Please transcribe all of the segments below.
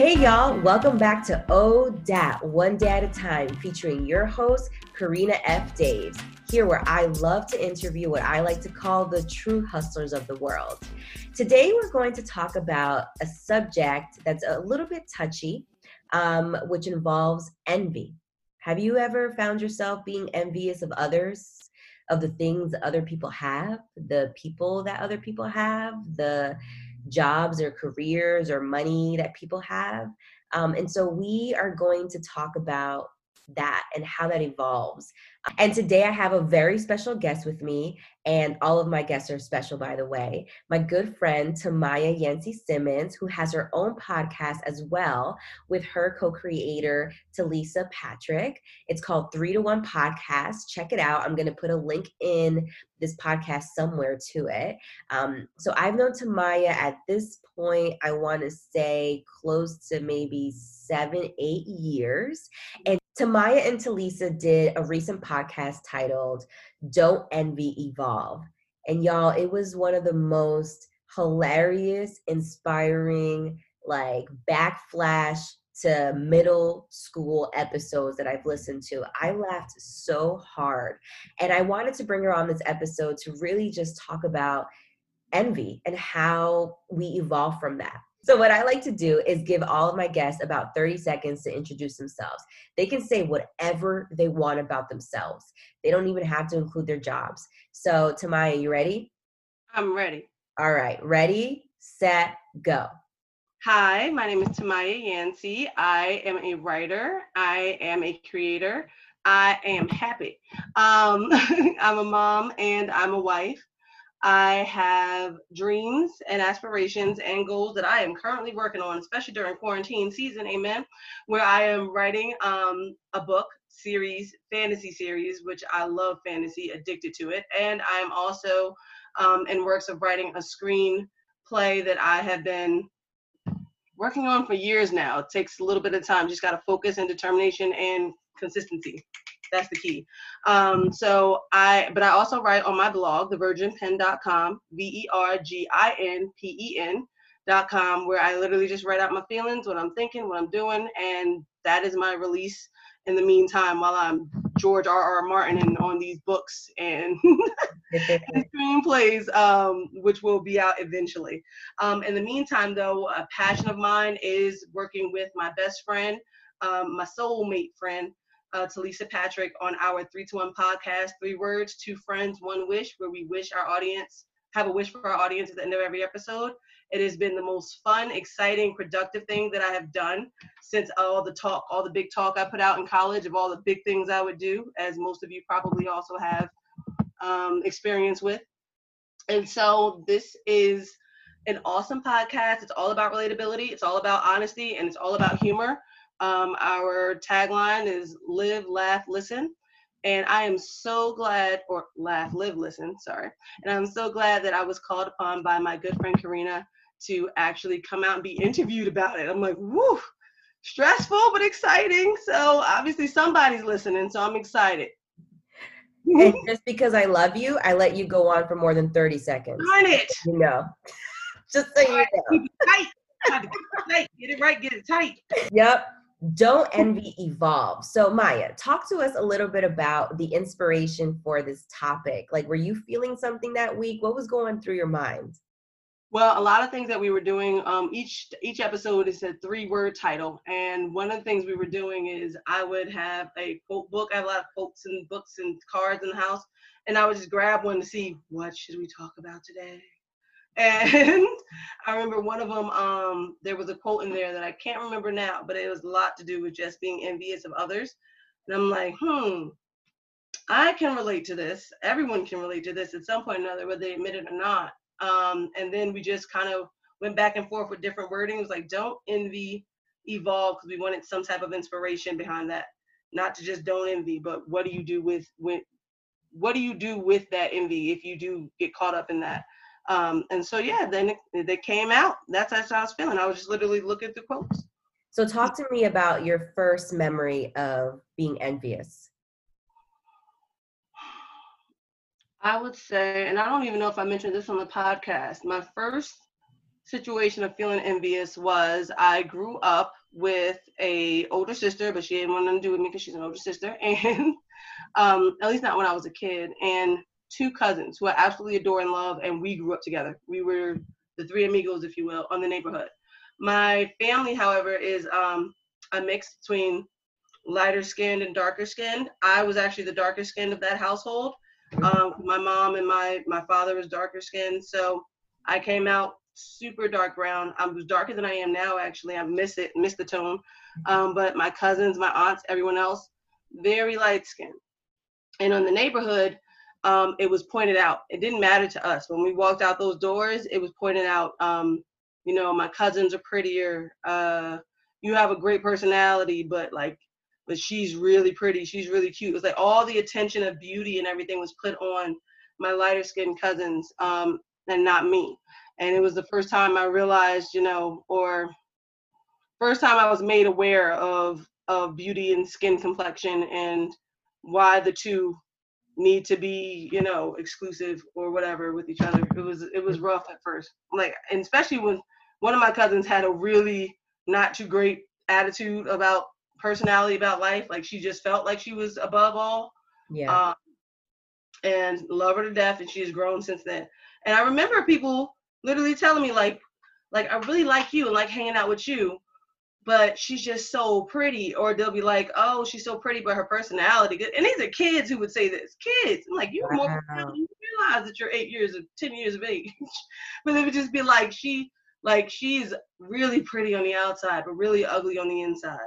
Hey y'all, welcome back to Oh Dat One Day at a Time, featuring your host, Karina F. Daves. Here, where I love to interview what I like to call the true hustlers of the world. Today, we're going to talk about a subject that's a little bit touchy, um, which involves envy. Have you ever found yourself being envious of others, of the things other people have, the people that other people have, the jobs or careers or money that people have. Um, and so we are going to talk about that and how that evolves. And today I have a very special guest with me, and all of my guests are special, by the way. My good friend Tamaya Yancey Simmons, who has her own podcast as well with her co creator, Talisa Patrick. It's called Three to One Podcast. Check it out. I'm going to put a link in this podcast somewhere to it. Um, so I've known Tamaya at this point, I want to say close to maybe seven, eight years. And Tamaya and Talisa did a recent podcast titled Don't Envy Evolve. And y'all, it was one of the most hilarious, inspiring, like backflash to middle school episodes that I've listened to. I laughed so hard. And I wanted to bring her on this episode to really just talk about envy and how we evolve from that. So, what I like to do is give all of my guests about 30 seconds to introduce themselves. They can say whatever they want about themselves, they don't even have to include their jobs. So, Tamaya, you ready? I'm ready. All right, ready, set, go. Hi, my name is Tamaya Yancey. I am a writer, I am a creator, I am happy. Um, I'm a mom and I'm a wife. I have dreams and aspirations and goals that I am currently working on, especially during quarantine season, amen, where I am writing um, a book series, fantasy series, which I love fantasy, addicted to it. And I'm also um, in works of writing a screen play that I have been working on for years now. It takes a little bit of time, just got to focus and determination and consistency. That's the key. Um, so I, but I also write on my blog, theverginpen.com, V-E-R-G-I-N-P-E-N dot com, where I literally just write out my feelings, what I'm thinking, what I'm doing, and that is my release in the meantime while I'm George R. R. Martin and on these books and, and screenplays, um, which will be out eventually. Um, in the meantime, though, a passion of mine is working with my best friend, um, my soulmate friend, uh, Talisa Patrick on our three to one podcast, three words, two friends, one wish, where we wish our audience have a wish for our audience at the end of every episode. It has been the most fun, exciting, productive thing that I have done since all the talk, all the big talk I put out in college of all the big things I would do, as most of you probably also have um, experience with. And so this is an awesome podcast. It's all about relatability. It's all about honesty, and it's all about humor. Um, our tagline is live, laugh, listen. And I am so glad, or laugh, live, listen, sorry. And I'm so glad that I was called upon by my good friend Karina to actually come out and be interviewed about it. I'm like, woo, stressful but exciting. So obviously somebody's listening, so I'm excited. And just because I love you, I let you go on for more than 30 seconds. Darn it. You know. just so you know. Tight. Get it right, get it tight. Yep. Don't Envy Evolve. So, Maya, talk to us a little bit about the inspiration for this topic. Like, were you feeling something that week? What was going through your mind? Well, a lot of things that we were doing. Um, each each episode is a three word title, and one of the things we were doing is I would have a quote book. I have a lot of quotes and books and cards in the house, and I would just grab one to see what should we talk about today. And I remember one of them, um, there was a quote in there that I can't remember now, but it was a lot to do with just being envious of others. And I'm like, hmm, I can relate to this. Everyone can relate to this at some point or another, whether they admit it or not. Um, and then we just kind of went back and forth with different wordings, like don't envy, evolve, because we wanted some type of inspiration behind that. Not to just don't envy, but what do you do with when what do you do with that envy if you do get caught up in that? Um, and so yeah, then it, they came out. That's how I was feeling. I was just literally looking through quotes. So talk to me about your first memory of being envious. I would say, and I don't even know if I mentioned this on the podcast, my first situation of feeling envious was I grew up with a older sister, but she didn't want nothing to do with me because she's an older sister, and um, at least not when I was a kid, and two cousins who I absolutely adore and love, and we grew up together. We were the three amigos, if you will, on the neighborhood. My family, however, is um, a mix between lighter skinned and darker skinned. I was actually the darker skinned of that household. Um, my mom and my my father was darker skinned, so I came out super dark brown. I was darker than I am now. Actually, I miss it, miss the tone. Um, but my cousins, my aunts, everyone else, very light skinned. And on the neighborhood, um, it was pointed out. It didn't matter to us when we walked out those doors. It was pointed out. Um, you know, my cousins are prettier. Uh, you have a great personality, but like, but she's really pretty. She's really cute. It was like all the attention of beauty and everything was put on my lighter skinned cousins um, and not me. And it was the first time I realized, you know, or first time I was made aware of of beauty and skin complexion and why the two need to be you know exclusive or whatever with each other. It was it was rough at first. Like and especially when one of my cousins had a really not too great attitude about personality about life like she just felt like she was above all. Yeah. Um, and love her to death and she's grown since then. And i remember people literally telling me like like i really like you and like hanging out with you but she's just so pretty. Or they'll be like, oh, she's so pretty, but her personality. And these are kids who would say this. Kids. I'm like, you're wow. more you realize that you're eight years of ten years of age. but they would just be like, she like she's really pretty on the outside, but really ugly on the inside.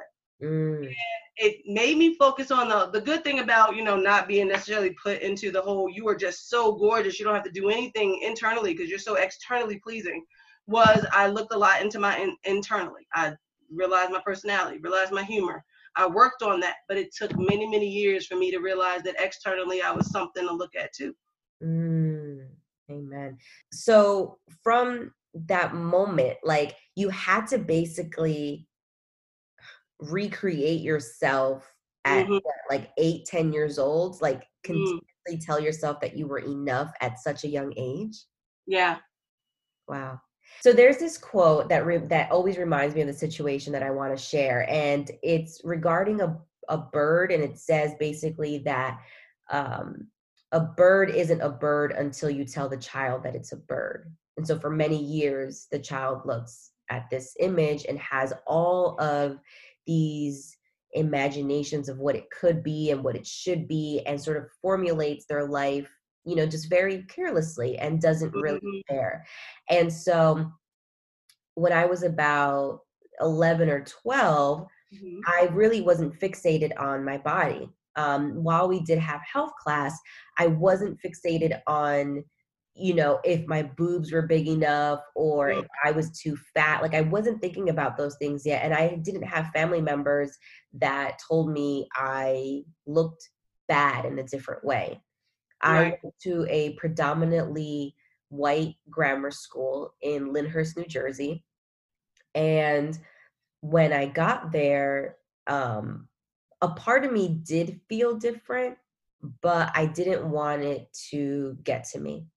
Mm. it made me focus on the the good thing about you know not being necessarily put into the whole you are just so gorgeous you don't have to do anything internally because you're so externally pleasing was I looked a lot into my in, internally. I realize my personality, realize my humor. I worked on that, but it took many, many years for me to realize that externally I was something to look at too. Mm, amen. So from that moment, like you had to basically recreate yourself at mm-hmm. like eight, ten years old, like continuously mm. tell yourself that you were enough at such a young age. Yeah. Wow. So there's this quote that re- that always reminds me of the situation that I want to share, and it's regarding a a bird, and it says basically that um, a bird isn't a bird until you tell the child that it's a bird. And so for many years, the child looks at this image and has all of these imaginations of what it could be and what it should be, and sort of formulates their life you know, just very carelessly and doesn't really mm-hmm. care. And so when I was about 11 or 12, mm-hmm. I really wasn't fixated on my body. Um, while we did have health class, I wasn't fixated on, you know, if my boobs were big enough or if I was too fat. Like I wasn't thinking about those things yet. And I didn't have family members that told me I looked bad in a different way. I went to a predominantly white grammar school in Lyndhurst, New Jersey. And when I got there, um, a part of me did feel different, but I didn't want it to get to me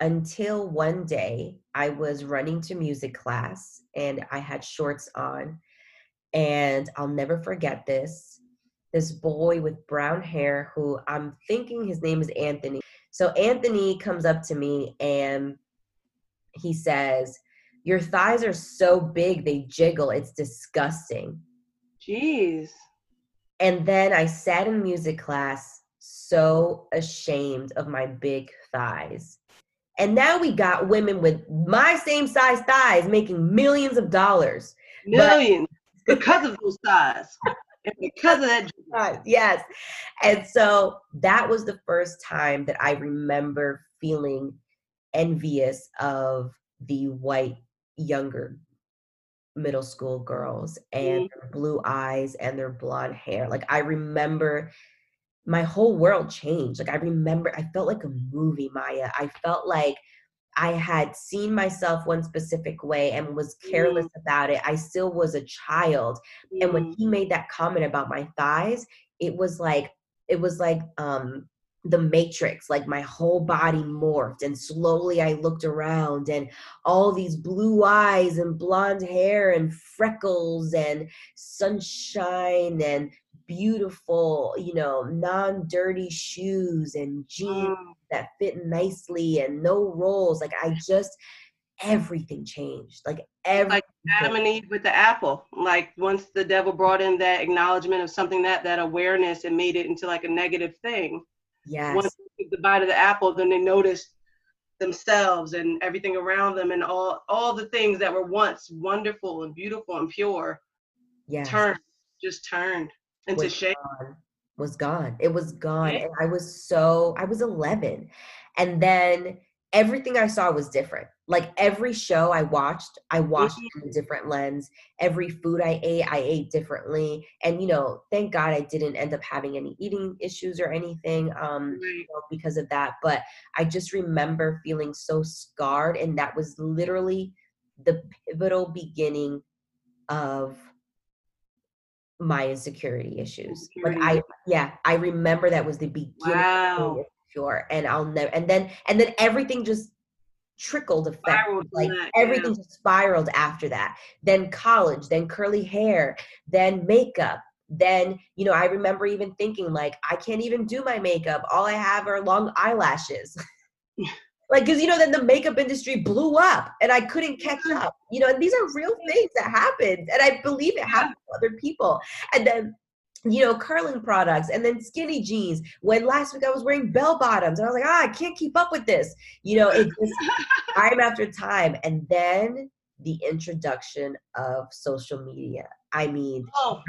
until one day I was running to music class and I had shorts on. And I'll never forget this this boy with brown hair who I'm thinking his name is Anthony. So Anthony comes up to me and he says, Your thighs are so big, they jiggle. It's disgusting. Jeez. And then I sat in music class so ashamed of my big thighs. And now we got women with my same size thighs making millions of dollars. Millions but, because of those thighs and because of that yes. And so that was the first time that i remember feeling envious of the white younger middle school girls and mm-hmm. their blue eyes and their blonde hair. Like i remember my whole world changed. Like i remember i felt like a movie maya. I felt like I had seen myself one specific way and was careless mm. about it. I still was a child. Mm. And when mm. he made that comment about my thighs, it was like, it was like, um, the matrix like my whole body morphed and slowly i looked around and all these blue eyes and blonde hair and freckles and sunshine and beautiful you know non-dirty shoes and jeans mm. That fit nicely and no rolls like i just everything changed like everything. like Adam and Eve with the apple like once the devil brought in that acknowledgement of something that that awareness and made it into like a negative thing Yes. Once they took the bite of the apple, then they noticed themselves and everything around them and all all the things that were once wonderful and beautiful and pure yes. turned just turned into shame gone. Was gone it was gone and i was so i was 11 and then everything I saw was different. Like every show I watched, I watched mm-hmm. in a different lens. Every food I ate, I ate differently. And you know, thank God I didn't end up having any eating issues or anything um, you know, because of that. But I just remember feeling so scarred, and that was literally the pivotal beginning of my insecurity issues. Insecurity. Like I, yeah, I remember that was the beginning. Wow pure and I'll never and then and then everything just trickled effect like that, everything yeah. just spiraled after that then college then curly hair then makeup then you know i remember even thinking like i can't even do my makeup all i have are long eyelashes like because you know then the makeup industry blew up and i couldn't catch up you know and these are real things that happened and i believe it happened to other people and then you know, curling products and then skinny jeans. When last week I was wearing bell bottoms, and I was like, ah, I can't keep up with this. You know, it just time after time. And then the introduction of social media. I mean, oh.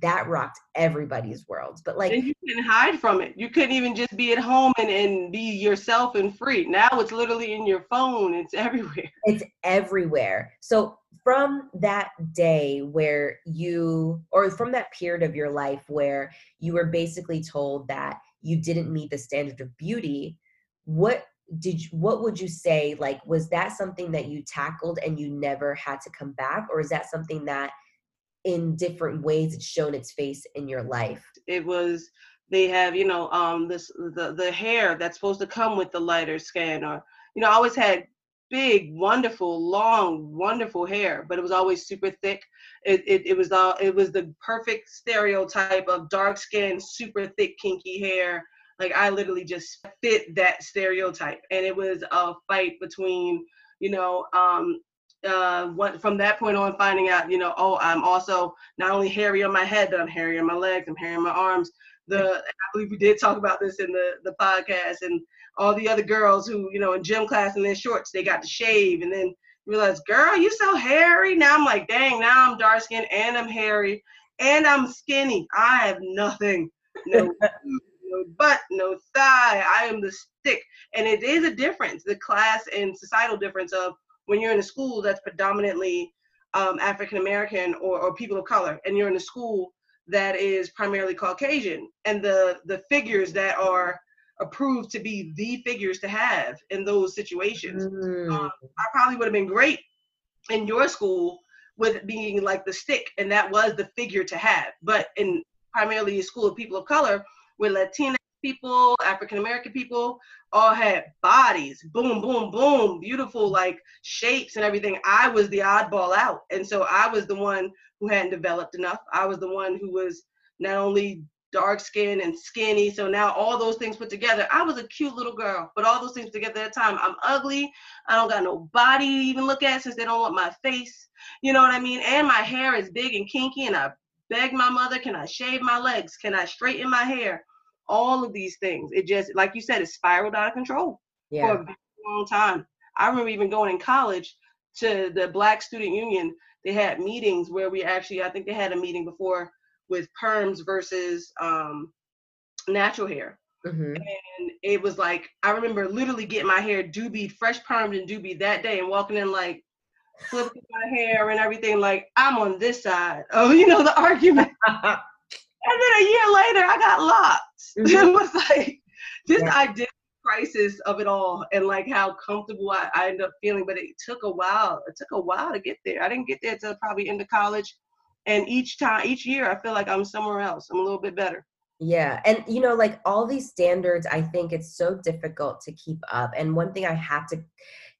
That, rocked everybody's worlds. But like, and you couldn't hide from it. You couldn't even just be at home and, and be yourself and free. Now it's literally in your phone. It's everywhere. It's everywhere. So from that day where you or from that period of your life where you were basically told that you didn't meet the standard of beauty what did you, what would you say like was that something that you tackled and you never had to come back or is that something that in different ways it's shown its face in your life it was they have you know um this the the hair that's supposed to come with the lighter skin or you know i always had big, wonderful, long, wonderful hair, but it was always super thick. It, it, it was all it was the perfect stereotype of dark skin, super thick, kinky hair. Like I literally just fit that stereotype, and it was a fight between, you know, um, uh, what from that point on, finding out, you know, oh, I'm also not only hairy on my head, but I'm hairy on my legs, I'm hairy on my arms. The I believe we did talk about this in the the podcast, and all the other girls who, you know, in gym class in their shorts, they got to shave and then realize, girl, you so hairy. Now I'm like, dang, now I'm dark skinned and I'm hairy and I'm skinny. I have nothing. No, no butt, no thigh. I am the stick. And it is a difference, the class and societal difference of when you're in a school that's predominantly um, African American or, or people of color, and you're in a school that is primarily Caucasian, and the the figures that are approved to be the figures to have in those situations. Mm. Um, I probably would have been great in your school with being like the stick, and that was the figure to have. But in primarily a school of people of color, with Latina people, African American people, all had bodies, boom, boom, boom, beautiful like shapes and everything. I was the oddball out, and so I was the one who hadn't developed enough. I was the one who was not only dark skin and skinny. So now all those things put together, I was a cute little girl. But all those things together at the time, I'm ugly. I don't got no body to even look at since they don't want my face. You know what I mean? And my hair is big and kinky. And I beg my mother, can I shave my legs? Can I straighten my hair? All of these things. It just, like you said, it spiraled out of control yeah. for a long time. I remember even going in college to the Black Student Union. They had meetings where we actually, I think they had a meeting before with perms versus um, natural hair. Mm-hmm. And it was like I remember literally getting my hair doobie, fresh permed and doobie that day, and walking in like flipping my hair and everything. Like I'm on this side. Oh, you know the argument. and then a year later, I got locked. Mm-hmm. it was like this yeah. identity crisis of it all, and like how comfortable I, I ended up feeling. But it took a while. It took a while to get there. I didn't get there until probably into college and each time each year i feel like i'm somewhere else i'm a little bit better Yeah. And, you know, like all these standards, I think it's so difficult to keep up. And one thing I have to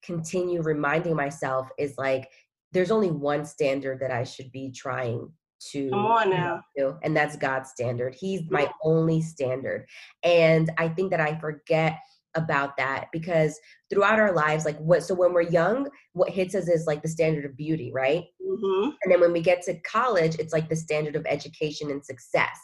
continue reminding myself is like, there's only one standard that I should be trying to Come on now. to, and that's God's standard. He's my only standard. And I think that I forget about that because throughout our lives like what so when we're young what hits us is like the standard of beauty right Mm-hmm. and then when we get to college it's like the standard of education and success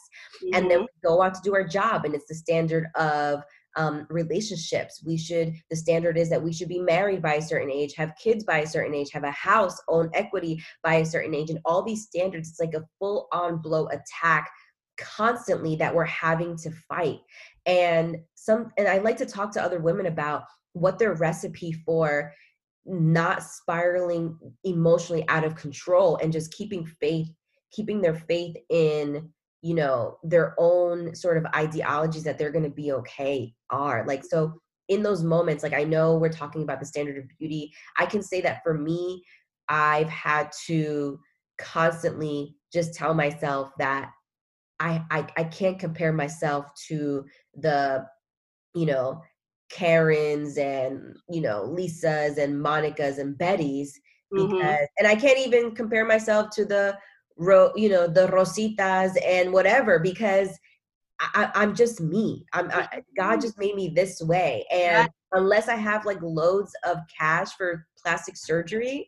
and then Mhm. we go out to do our job and it's the standard of um, relationships. We should the standard is that we should be married by a certain age have kids by a certain age have a house own equity by a certain age and all these standards it's like a full on blow attack constantly that we're having to fight. And some and i like to talk to other women about what their recipe for not spiraling emotionally out of control and just keeping faith keeping their faith in you know their own sort of ideologies that they're going to be okay are like so in those moments like i know we're talking about the standard of beauty i can say that for me i've had to constantly just tell myself that i i, I can't compare myself to the you know karens and you know lisas and monica's and betty's Mhm. because and I can't even compare myself to the ro you know the rositas and whatever because I, I'm just me. I'm I, God just made me this way, and unless I have like loads of cash for plastic surgery,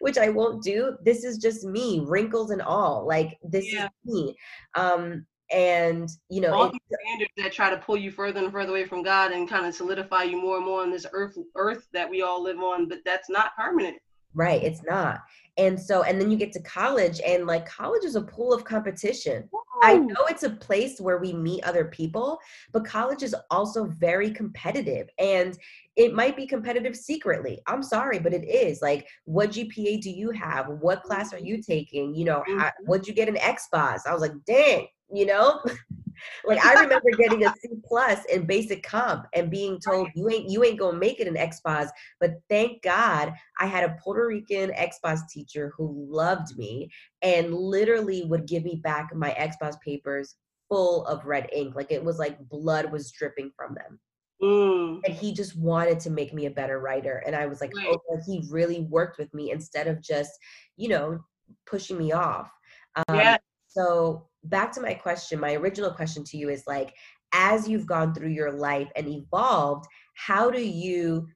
which I won't do, this is just me, wrinkles and all. Like this Yeah. is me. Um, and you know, all these standards that try to pull you further and further away from God and kind of solidify you more and more on this earth earth that we all live on, but that's not permanent. Right, it's not. And so, and then you get to college, and like college is a pool of competition. I know it's a place where we meet other people, but college is also very competitive. And it might be competitive secretly. I'm sorry, but it is. Like, what GPA do you have? What class are you taking? You know, how, Mhm. what'd you get in Expos? I was like, dang, you know? like I remember getting a C plus in basic comp and being told you ain't you ain't gonna make it in Expos. But thank God I had a Puerto Rican Expos teacher who loved me and literally would give me back my Expos papers full of red ink. Like it was like blood was dripping from them. Mm. And he just wanted to make me a better writer. And I was like, Right. oh, he really worked with me instead of just, you know, pushing me off. Um, Yeah. So back to my question, my original question to you is like, as you've gone through your life and evolved, how do you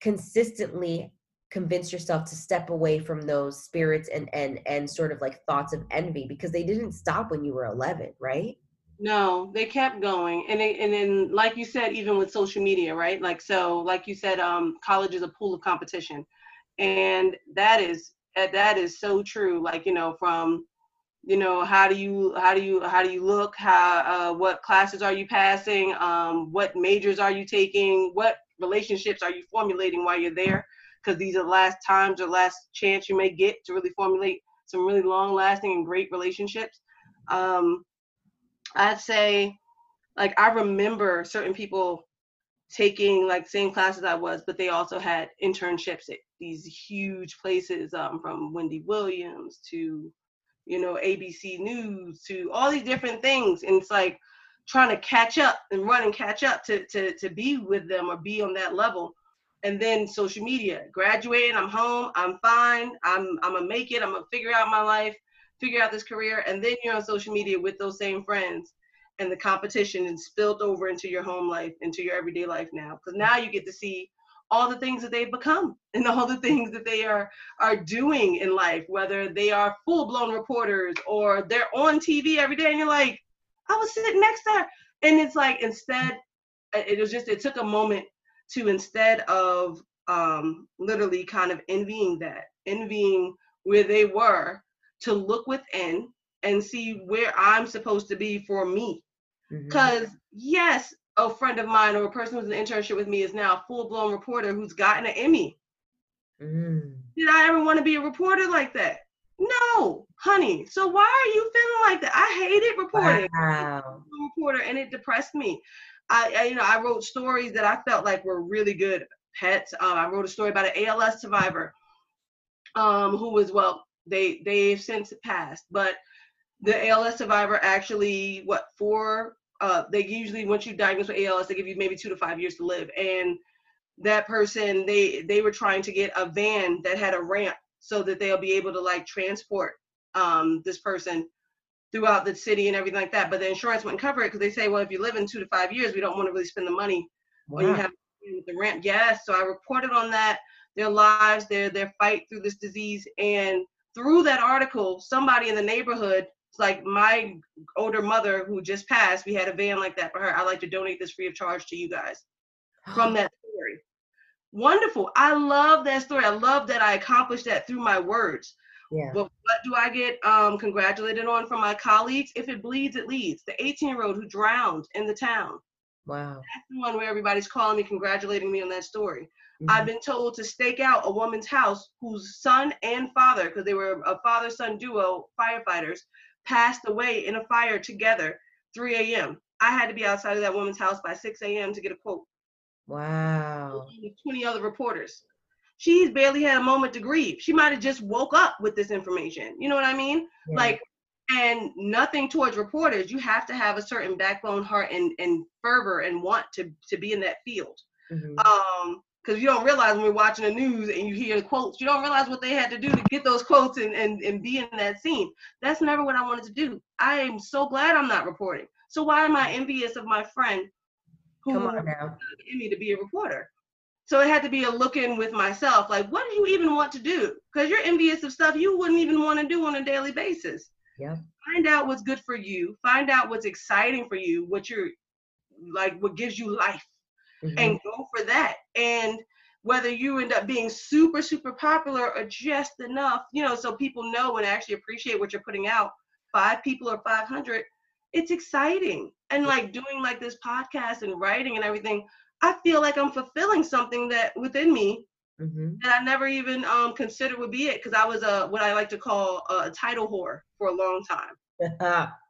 consistently convince yourself to step away from those spirits and and and sort of like thoughts of envy because they didn't stop when you were 11 right No, they kept going, and they, and then like you said, even with social media, right? Like so, like you said, um, college is a pool of competition, and that is that is so true. Like you know, from you know, how do you how do you how do you look? How uh, what classes are you passing? Um, what majors are you taking? What relationships are you formulating while you're there? Because these are the last times or last chance you may get to really formulate some really long lasting and great relationships. Um, I'd say, like, I remember certain people taking like same classes I was, but they also had internships at these huge places, um, from Wendy Williams to, you know, ABC News to all these different things, and it's like trying to catch up and run and catch up to to to be with them or be on that level. And then social media, graduating, I'm home, I'm fine, I'm I'm gonna make it, I'm gonna figure out my life, figure out this career, and then you're on social media with those same friends and the competition is spilled over into your home life, into your everyday life now. Because now you get to see all the things that they've become and all the things that they are are doing in life, whether they are full blown reporters or they're on TV every day, and you're like, I was sitting next to her, and it's like instead, it was just it took a moment to instead of um, literally kind of envying that, envying where they were, to look within and see where I'm supposed to be for me. Mhm. Because yes, a friend of mine or a person who's an internship with me is now a full blown reporter who's gotten an Emmy. Mm. Did I ever want to be a reporter like that? No, honey. So why are you feeling like that? I hated reporting. wow reporter and it depressed me. I, I you know I wrote stories that I felt like were really good pets. Um, I wrote a story about an ALS survivor um, who was well they they've since passed, but the ALS survivor actually what four uh, they usually once you diagnose with ALS they give you maybe two to five years to live. And that person they they were trying to get a van that had a ramp so that they'll be able to like transport um, this person throughout the city and everything like that. But the insurance wouldn't cover it because they say well if you live in two to five years we don't want to really spend the money wow. when you have the ramp. Yes so i reported on that their lives their their fight through this disease. And through that article somebody in the neighborhood like my older mother who just passed, we had a van like that for her. I like to donate this free of charge to you guys from that story. Wonderful. I love that story. I love that I accomplished that through my words. Yeah. But what do I get um, congratulated on from my colleagues? If it bleeds, it leads. The 18 year old who drowned in the town. Wow. That's the one where everybody's calling me, congratulating me on that story. Mm-hmm. I've been told to stake out a woman's house whose son and father, because they were a father son duo firefighters, passed away in a fire together 3 a.m. I had to be outside of that woman's house by 6 a.m. to get a quote. Wow. 20 other reporters. She's barely had a moment to grieve. She might have just woke up with this information. You know what I mean? Yeah. Like, and nothing towards reporters. You have to have a certain backbone, heart, and, and fervor and want to, to be in that field. Mm-hmm. Um, because you don't realize when we're watching the news and you hear the quotes, you don't realize what they had to do to get those quotes and, and, and be in that scene. That's never what I wanted to do. I am so glad I'm not reporting. So why am I envious of my friend who Come on now. me to be a reporter? So it had to be a look in with myself, like what do you even want to do? Because you're envious of stuff you wouldn't even want to do on a daily basis. Yeah. Find out what's good for you. Find out what's exciting for you, what you're like, what gives you life mm-hmm. and go for that. And whether you end up being super, super popular or just enough, you know, so people know and actually appreciate what you're putting out, five people or 500, it's exciting. And like doing like this podcast and writing and everything, I feel like I'm fulfilling something that within me mm-hmm. that I never even um, considered would be it because I was a what I like to call a title whore for a long time.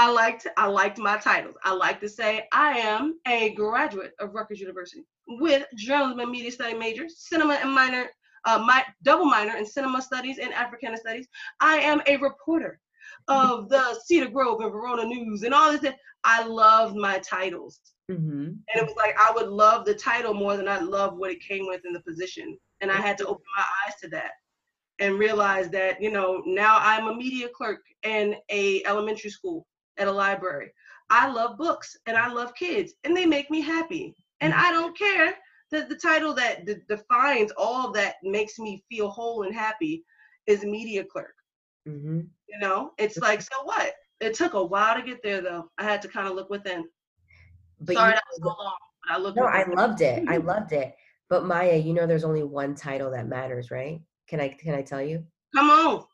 I liked I liked my titles. I like to say I am a graduate of Rutgers University with journalism and media study major, cinema and minor, uh, my double minor in cinema studies and Africana studies. I am a reporter of the Cedar Grove and Verona News and all this. I love my titles. Mm-hmm. And it was like I would love the title more than I love what it came with in the position. And I had to open my eyes to that and realize that, you know, now I'm a media clerk in a elementary school at a library. I love books and I love kids and they make me happy. And mm-hmm. I don't care that the title that d- defines all that makes me feel whole and happy is media clerk. Mm-hmm. You know, it's like, so what? It took a while to get there though. I had to kind of look within. But Sorry, that was so long. I looked no, I loved it. I loved it. But Maya, you know there's only one title that matters, right? Can I can I tell you? Come on.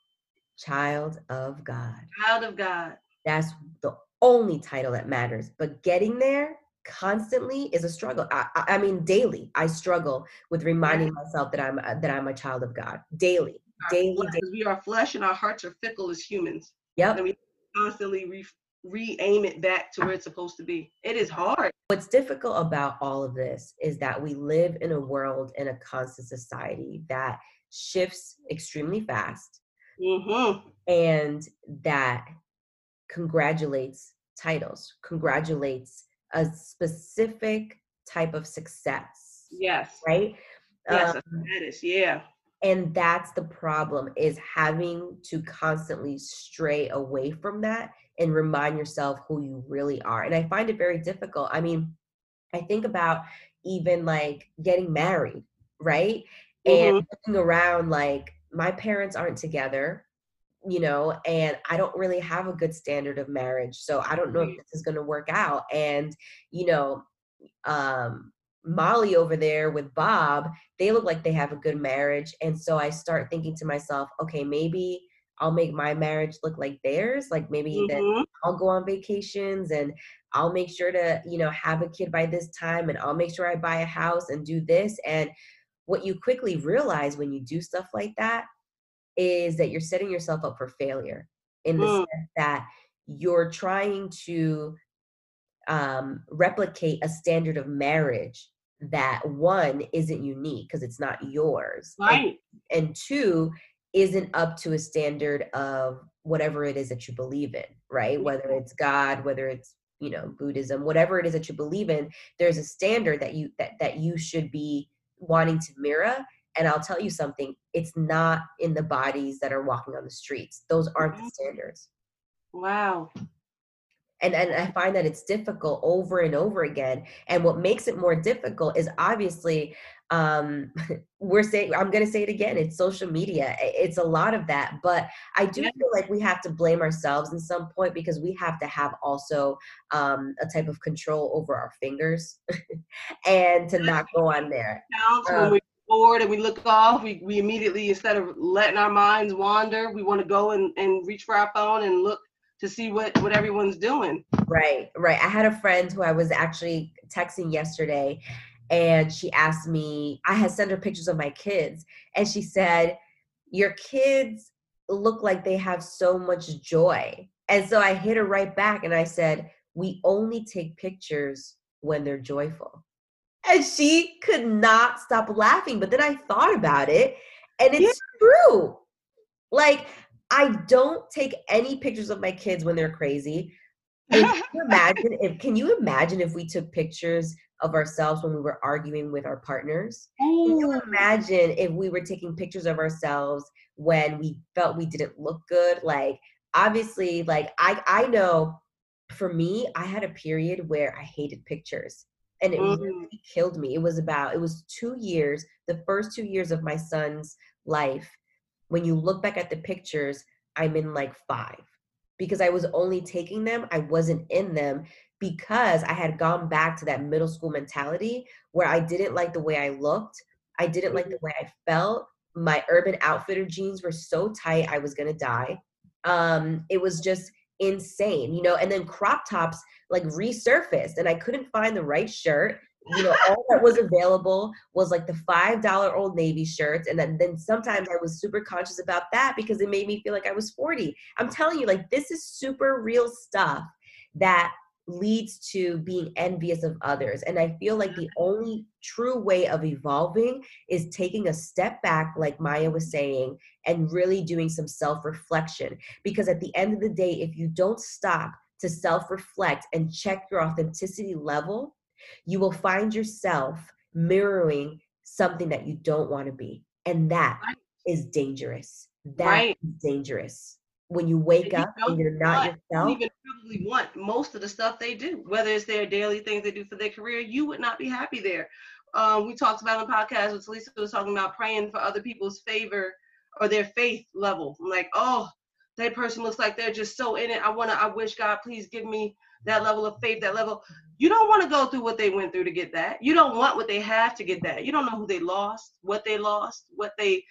Child of God. Child of God. That's the only title that matters. But getting there constantly is a struggle. I, I mean, daily I struggle with reminding myself that I'm that I'm a child of God. Daily, daily, daily. We are flesh, and our hearts are fickle as humans. Yep. And we constantly re re-aim it back to where it's supposed to be. It is hard. What's difficult about all of this is that we live in a world in a constant society that shifts extremely fast. Mm-hmm. And that congratulates titles, congratulates a specific type of success. Yes. Right? Yes, um, that is, yeah. And that's the problem is having to constantly stray away from that and remind yourself who you really are. And I find it very difficult. I mean, I think about even like getting married, right? Mm-hmm. And looking around like my parents aren't together you know, and I don't really have a good standard of marriage. So I don't know if this is going to work out. And, you know, um, Molly over there with Bob, they look like they have a good marriage. And so I start thinking to myself, okay, maybe I'll make my marriage look like theirs. Like maybe mm-hmm. then I'll go on vacations and I'll make sure to, you know, have a kid by this time and I'll make sure I buy a house and do this. And what you quickly realize when you do stuff like that is that you're setting yourself up for failure in the mm. sense that you're trying to um, replicate a standard of marriage that one isn't unique because it's not yours right and, and two isn't up to a standard of whatever it is that you believe in, right? Whether it's God, whether it's you know buddhism whatever it is that you believe in there's a standard that you that that you should be wanting to mirror and i'll tell you something it's not in the bodies that are walking on the streets. Those aren't the standards. Wow. And and i find that it's difficult over and over again. And what makes it more difficult is obviously um we're saying i'm going to say it again it's social media. It's a lot of that but i do yeah. feel like we have to blame ourselves in some point because we have to have also um a type of control over our fingers and to not go on there. Um, when we're bored and we look off we, we immediately instead of letting our minds wander we want to go and, and reach for our phone and look to see what what everyone's doing. Right right. I had a friend who i was actually texting yesterday and she asked me i had sent her pictures of my kids and she said your kids look like they have so much joy. And so i hit her right back and i said we only take pictures when they're joyful and she could not stop laughing but then i thought about it and it's yeah. true like i don't take any pictures of my kids when they're crazy can you imagine if can you imagine if we took pictures of ourselves when we were arguing with our partners. Can you oh. imagine if we were taking pictures of ourselves when we felt we didn't look good? Like obviously, like I I know for me, I had a period where I hated pictures. And it mm. really killed me. It was about, it was two years, the first two years of my son's life. When you look back at the pictures, I'm in like five because I was only taking them, I wasn't in them because I had gone back to that middle school mentality where I didn't like the way I looked. I didn't like the mm-hmm. way I felt. My Urban Outfitter jeans were so tight, I was gonna die. Um, it was just insane, you know. And then crop tops like resurfaced, and I couldn't find the right shirt. You know, all that was available was like the five dollar Old Navy shirts, and then then sometimes I was super conscious about that because it made me feel like I was forty. I'm telling you, like this is super real stuff that leads to being envious of others. And I feel like the mm-hmm. only true way of evolving is taking a step back, like Maya was saying, and really doing some self reflection. Because at the end of the day, if you don't stop to self reflect and check your authenticity level, you will find yourself mirroring something that you don't want to be. And that is dangerous. That right. is dangerous when you wake up and you're not yourself. You even probably want most of the stuff they do, whether it's their daily things they do for their career. You would not be happy there. Um, we talked about on the podcast with Lisa was talking about praying for other people's favor or their faith level. I'm like, oh, that person looks like they're just so in it. I wanna, I wish God, please give me that level of faith, that level. You don't want to go through what they went through to get that. You don't want what they have to get that. You don't know who they lost, what they lost, what they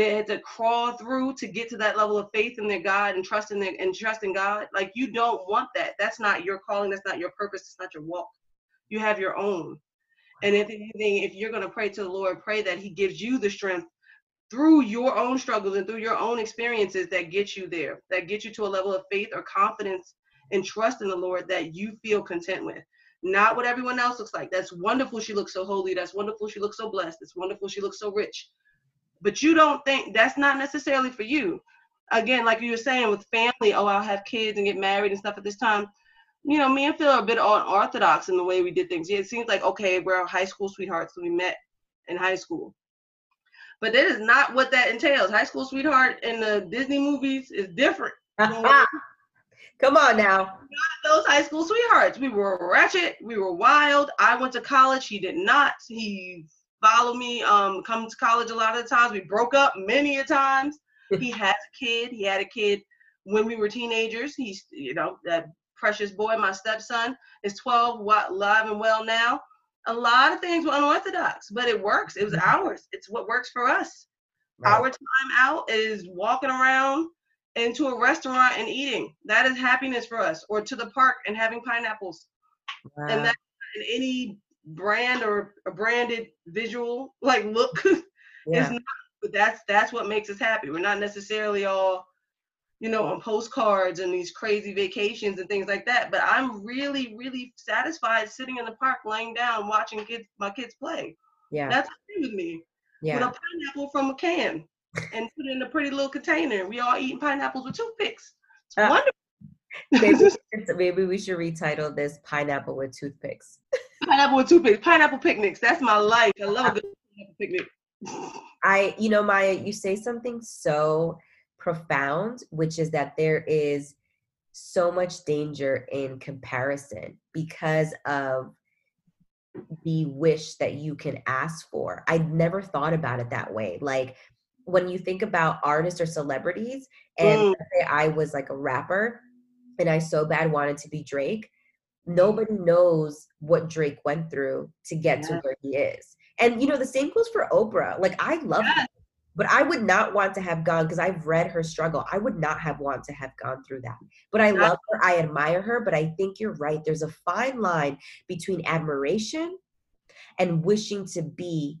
they had to crawl through to get to that level of faith in their God and trust in their and trust in God. Like you don't want that. That's not your calling. That's not your purpose. It's not your walk. You have your own. And if anything, if you're going to pray to the Lord, pray that He gives you the strength through your own struggles and through your own experiences that get you there, that get you to a level of faith or confidence and trust in the Lord that you feel content with. Not what everyone else looks like. That's wonderful. She looks so holy. That's wonderful. She looks so blessed. It's wonderful. She looks so rich but you don't think that's not necessarily for you. Again, like you were saying with family, oh, I'll have kids and get married and stuff at this time. You know, me and Phil are a bit unorthodox in the way we did things. Yeah, it seems like okay, we're high school sweethearts, so we met in high school. But that is not what that entails. High school sweetheart in the Disney movies is different. Come on now. Those high school sweethearts. We were ratchet. We were wild. I went to college. He did not. He follow me, um, come to college a lot of the times. We broke up many a times. he has a kid. He had a kid when we were teenagers. He's, you know, that precious boy, my stepson, is 12, live and well now. A lot of things were unorthodox, but it works. It was mm-hmm. ours. It's what works for us. Right. Our time out is walking around into a restaurant and eating. That is happiness for us. Or to the park and having pineapples. Wow. And that in any brand or a branded visual like look. yeah. Not, but that's that's what makes us happy. We're not necessarily all, you know, on postcards and these crazy vacations and things like that. But I'm really, really satisfied sitting in the park, laying down, watching kids, my kids play. Yeah, that's okay with me. Yeah, with a pineapple from a can. and put it in a pretty little container. We all eating pineapples with toothpicks. It's Uh, wonderful. Maybe, maybe we should retitle this "Pineapple with Toothpicks." Pineapple with toothpicks. Pineapple picnics. That's my life. I love a good pineapple picnic. I, you know, Maya, you say something so profound, which is that there is so much danger in comparison because of the wish that you can ask for. I never thought about it that way. Like when you think about artists or celebrities, and Mm. say I was like a rapper and I so bad wanted to be Drake, nobody knows what Drake went through to get to where he is. And you know, the same goes for Oprah. Like I love Yes. her, but I would not want to have gone because I've read her struggle. I would not have want to have gone through that. But I Yeah. love her. I admire her. But I think you're right. There's a fine line between admiration and wishing to be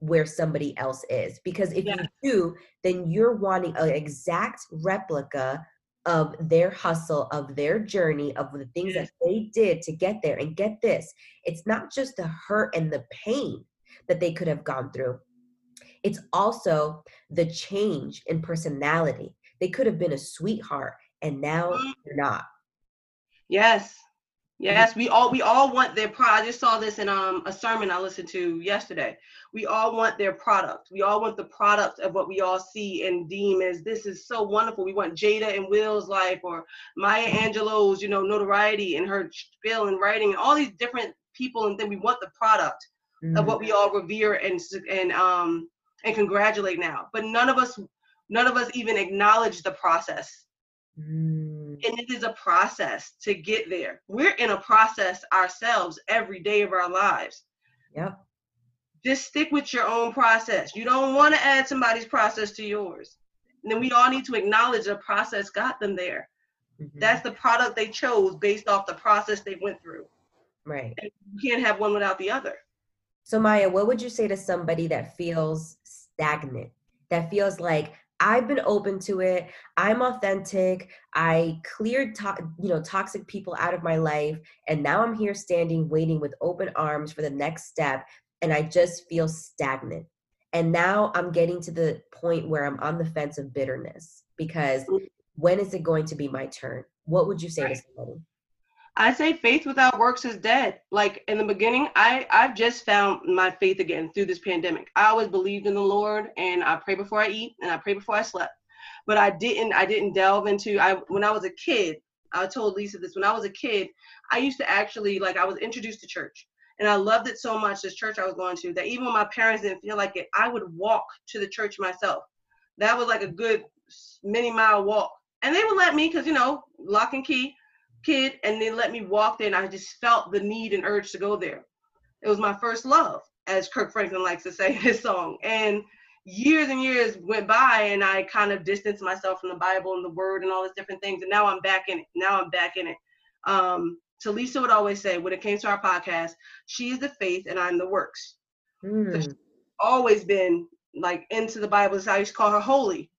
where somebody else is. Because if Yeah. you do, then you're wanting an exact replica of their hustle, of their journey, of the things that they did to get there. And get this, it's not just the hurt and the pain that they could have gone through. It's also the change in personality. They could have been a sweetheart and now Mhm. they're not. Yes. Yes, we all we all want their product. I just saw this in um a sermon I listened to yesterday. We all want their product. We all want the product of what we all see and deem as this is so wonderful. We want Jada and Will's life or Maya Angelou's, you know, notoriety and her spiel and writing and all these different people and then we want the product of Mhm. what we all revere and and um and congratulate now. But none of us none of us even acknowledge the process Mm. And it is a process to get there. We're in a process ourselves every day of our lives. Yep. Just stick with your own process. You don't want to add somebody's process to yours. And then we all need to acknowledge the process got them there. Mhm. That's the product they chose based off the process they went through. right. You can't have one without the other. So, Maya, what would you say to somebody that feels stagnant, that feels like I've been open to it, I'm authentic, I cleared to- you know toxic people out of my life, and now I'm here standing, waiting with open arms for the next step, and I just feel stagnant. And now I'm getting to the point where I'm on the fence of bitterness because mm. when is it going to be my turn? What would you say Right. to somebody? I say faith without works is dead. Like in the beginning, I I've just found my faith again through this pandemic. I always believed in the Lord, and I pray before I eat, and I pray before I slept. But I didn't I didn't delve into I when I was a kid. I told Lisa this when I was a kid. I used to actually like I was introduced to church, and I loved it so much. This church I was going to that even when my parents didn't feel like it, I would walk to the church myself. That was like a good many mile walk, and they would let me because you know lock and key kid and they let me walk there and I just felt the need and urge to go there. It was my first love, as Kirk Franklin likes to say in his song. And years and years went by and I kind of distanced myself from the Bible and the word and all these different things. And now I'm back in it. Now I'm back in it. Um, Talisa would always say when it came to our podcast, she is the faith and I'm the works. Mm, Always been like into the Bible. How I used to call her holy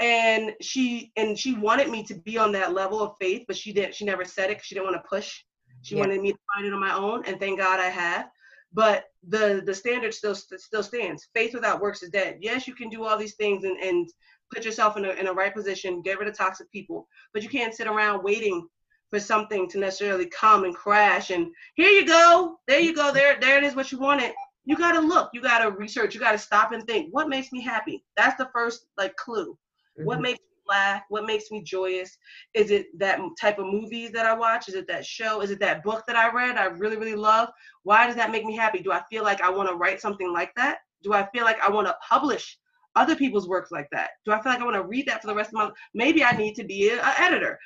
and she and she wanted me to be on that level of faith but she didn't she never said it she didn't want to push. She Yeah. wanted me to find it on my own and thank god i have. But the the standard still still stands. Faith without works is dead. Yes you can do all these things and and put yourself in a, in a right position get rid of toxic people but you can't sit around waiting for something to necessarily come and crash and here you go there you go there there it is what you wanted. You got to look you got to research you got to stop and think what makes me happy? That's the first like clue what mhm. makes me laugh? What makes me joyous? Is it that type of movies that I watch? Is it that show? Is it that book that I read I really, really love? Why does that make me happy? Do I feel like I want to write something like that? Do I feel like I want to publish other people's works like that? Do I feel like I want to read that for the rest of my life? Maybe I need to be an editor.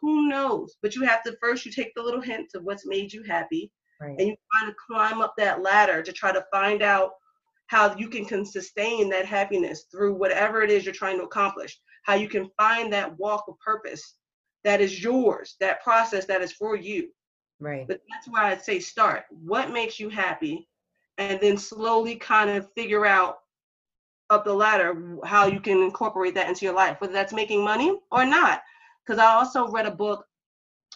Who knows? But you have to first you take the little hints of what's made you happy Right. and you try to climb up that ladder to try to find out how you can, can sustain that happiness through whatever it is you're trying to accomplish how you can find that walk of purpose that is yours that process that is for you. Right. but that's why i'd say start. What makes you happy? And then slowly kind of figure out up the ladder how you can incorporate that into your life whether that's making money or not. Because i also read a book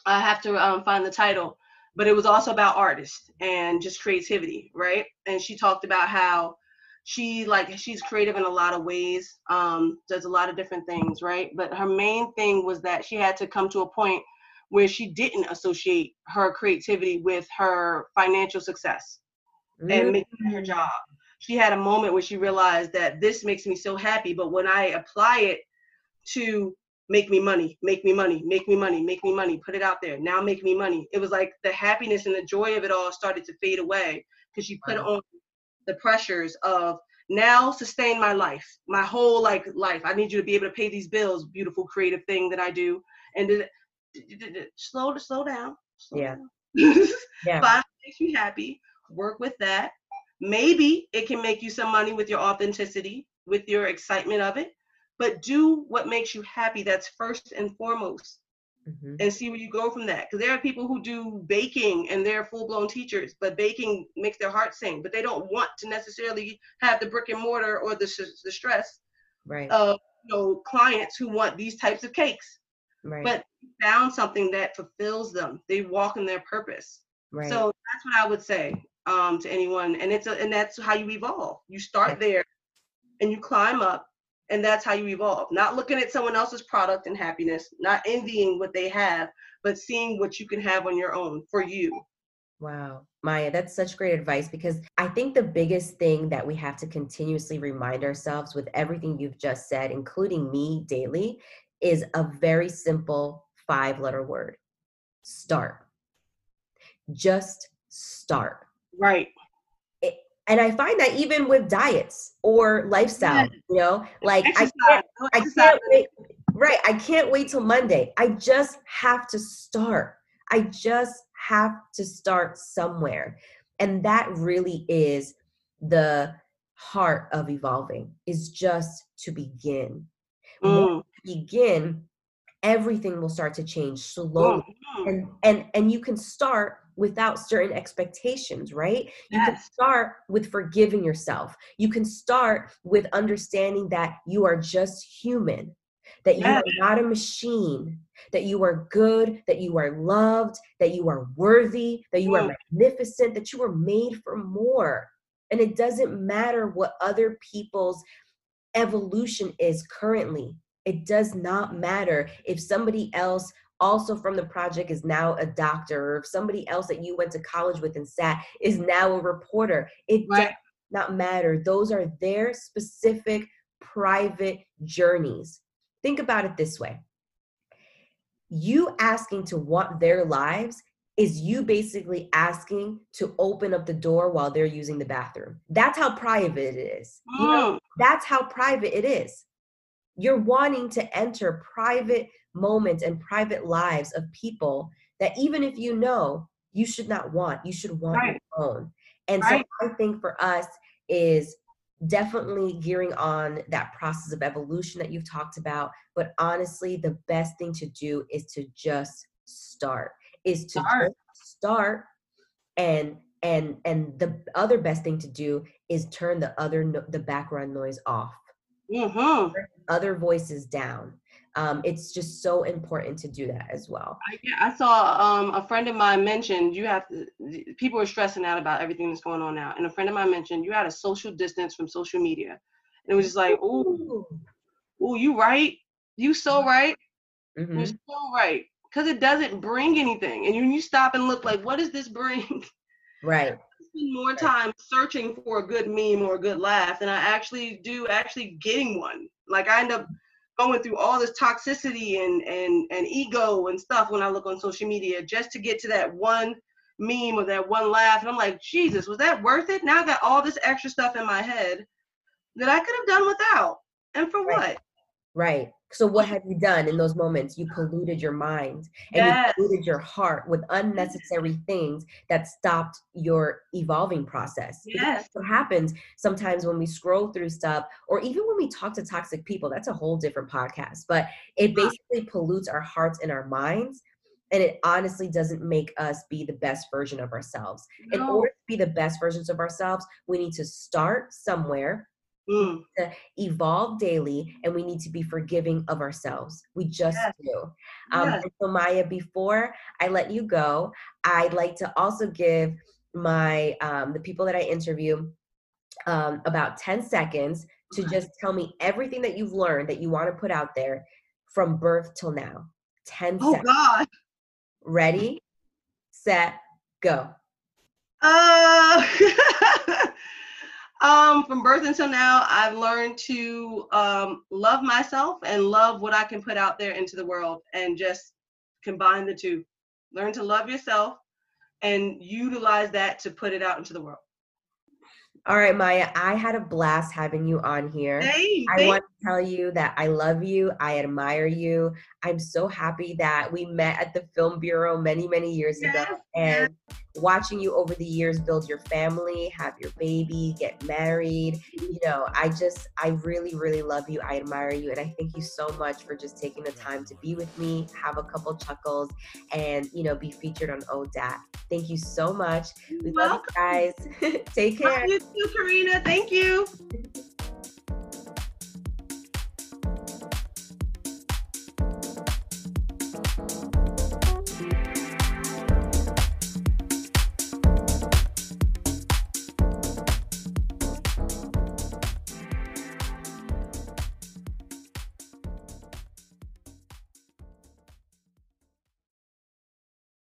i have to um, find the title but it was also about artists and just creativity right? And she talked about how she like she's creative in a lot of ways um does a lot of different things right but her main thing was that she had to come to a point where she didn't associate her creativity with her financial success mm-hmm. and making her job she had a moment where she realized that this makes me so happy but when i apply it to make me money make me money make me money make me money put it out there now make me money it was like the happiness and the joy of it all started to fade away because she put wow. on the pressures of now sustain my life, my whole like life. I need you to be able to pay these bills, beautiful creative thing that I do. And d- slow slow down. Slow yeah. Down. yeah. Find makes you happy. Work with that. Maybe it can make you some money with your authenticity, with your excitement of it. But do what makes you happy. That's first and foremost mm-hmm. and see where you go from that. Because there are people who do baking and they're full blown teachers, but baking makes their heart sing, but they don't want to necessarily have the brick and mortar or the, the stress right. of you know clients who want these types of cakes. Right. But found something that fulfills them. They walk in their purpose. Right. So that's what I would say um, to anyone, and it's a, and that's how you evolve. You start there, and you climb up, and that's how you evolve. Not looking at someone else's product and happiness not envying what they have but seeing what you can have on your own for you. Wow. Maya that's such great advice because i think the biggest thing that we have to continuously remind ourselves with everything you've just said including me daily is a very simple five letter word. Start. Just start. Right and I find that even with diets or lifestyle, you know, like I can't, I can't wait. Right. I can't wait till Monday. I just have to start. I just have to start somewhere. And that really is the heart of evolving is just to begin. Mm. begin, everything will start to change slowly. Mm-hmm. And and and you can start without certain expectations, right? You can start with forgiving yourself. You can start with understanding that you are just human, that yes. you are not a machine, that you are good, that you are loved, that you are worthy, that you mm. are magnificent, that you are made for more. And it doesn't matter what other people's evolution is currently. It does not matter if somebody else also from the project is now a doctor or if somebody else that you went to college with and sat is now a reporter it right. does not matter those are their specific private journeys think about it this way you asking to want their lives is you basically asking to open up the door while they're using the bathroom. That's how private it is. You know, mm. that's how private it is. You're wanting to enter private moments and private lives of people that even if you know you should not want you should want right. your own and right. so i think for us is definitely gearing on that process of evolution that you've talked about but honestly the best thing to do is to just start is to start, start and and and the other best thing to do is turn the other no, the background noise off mm-hmm. other voices down um, it's just so important to do that as well. I, yeah, I saw um, a friend of mine mentioned you have to, people are stressing out about everything that's going on now. And a friend of mine mentioned you had a social distance from social media. And it was just like, ooh, ooh, you right. You so mm-hmm. right. Mm-hmm. You're so right. Because it doesn't bring anything. And when you stop and look like, what does this bring? Right. spend more time searching for a good meme or a good laugh than I actually do actually getting one. Like I end up going through all this toxicity and and and ego and stuff when I look on social media just to get to that one meme or that one laugh. And I'm like, Jesus, was that worth it? Now I got all this extra stuff in my head that I could have done without. And for right. what? Right. So what mm-hmm. have you done in those moments? You polluted your mind and yes. you polluted your heart with unnecessary mm-hmm. things that stopped your evolving process. Yes. What happens sometimes when we scroll through stuff or even when we talk to toxic people, that's a whole different podcast, but it uh-huh. basically pollutes our hearts and our minds and it honestly doesn't make us be the best version of ourselves. No. In order to be the best versions of ourselves, we need to start somewhere Mm. to evolve daily and we need to be forgiving of ourselves. We just yes. do. Um, yes. So, Maya, before I let you go, I'd like to also give my um, the people that I interview um, about 10 seconds to just tell me everything that you've learned that you want to put out there from birth till now. 10 oh, seconds. God. Ready, set, go. Uh, um, from birth until now, I've learned to um, love myself and love what I can put out there into the world and just combine the two. Learn to love yourself and utilize that to put it out into the world. All right, Maya, I had a blast having you on here. Hey, I want to tell you that I love you. I admire you. I'm so happy that we met at the Film Bureau many, many years yes, ago. And yes. watching you over the years build your family, have your baby, get married, you know, I just, I really, really love you. I admire you. And I thank you so much for just taking the time to be with me, have a couple chuckles, and, you know, be featured on ODAT. Thank you so much. We Welcome. love you guys. Take care. You Karina. Thank you.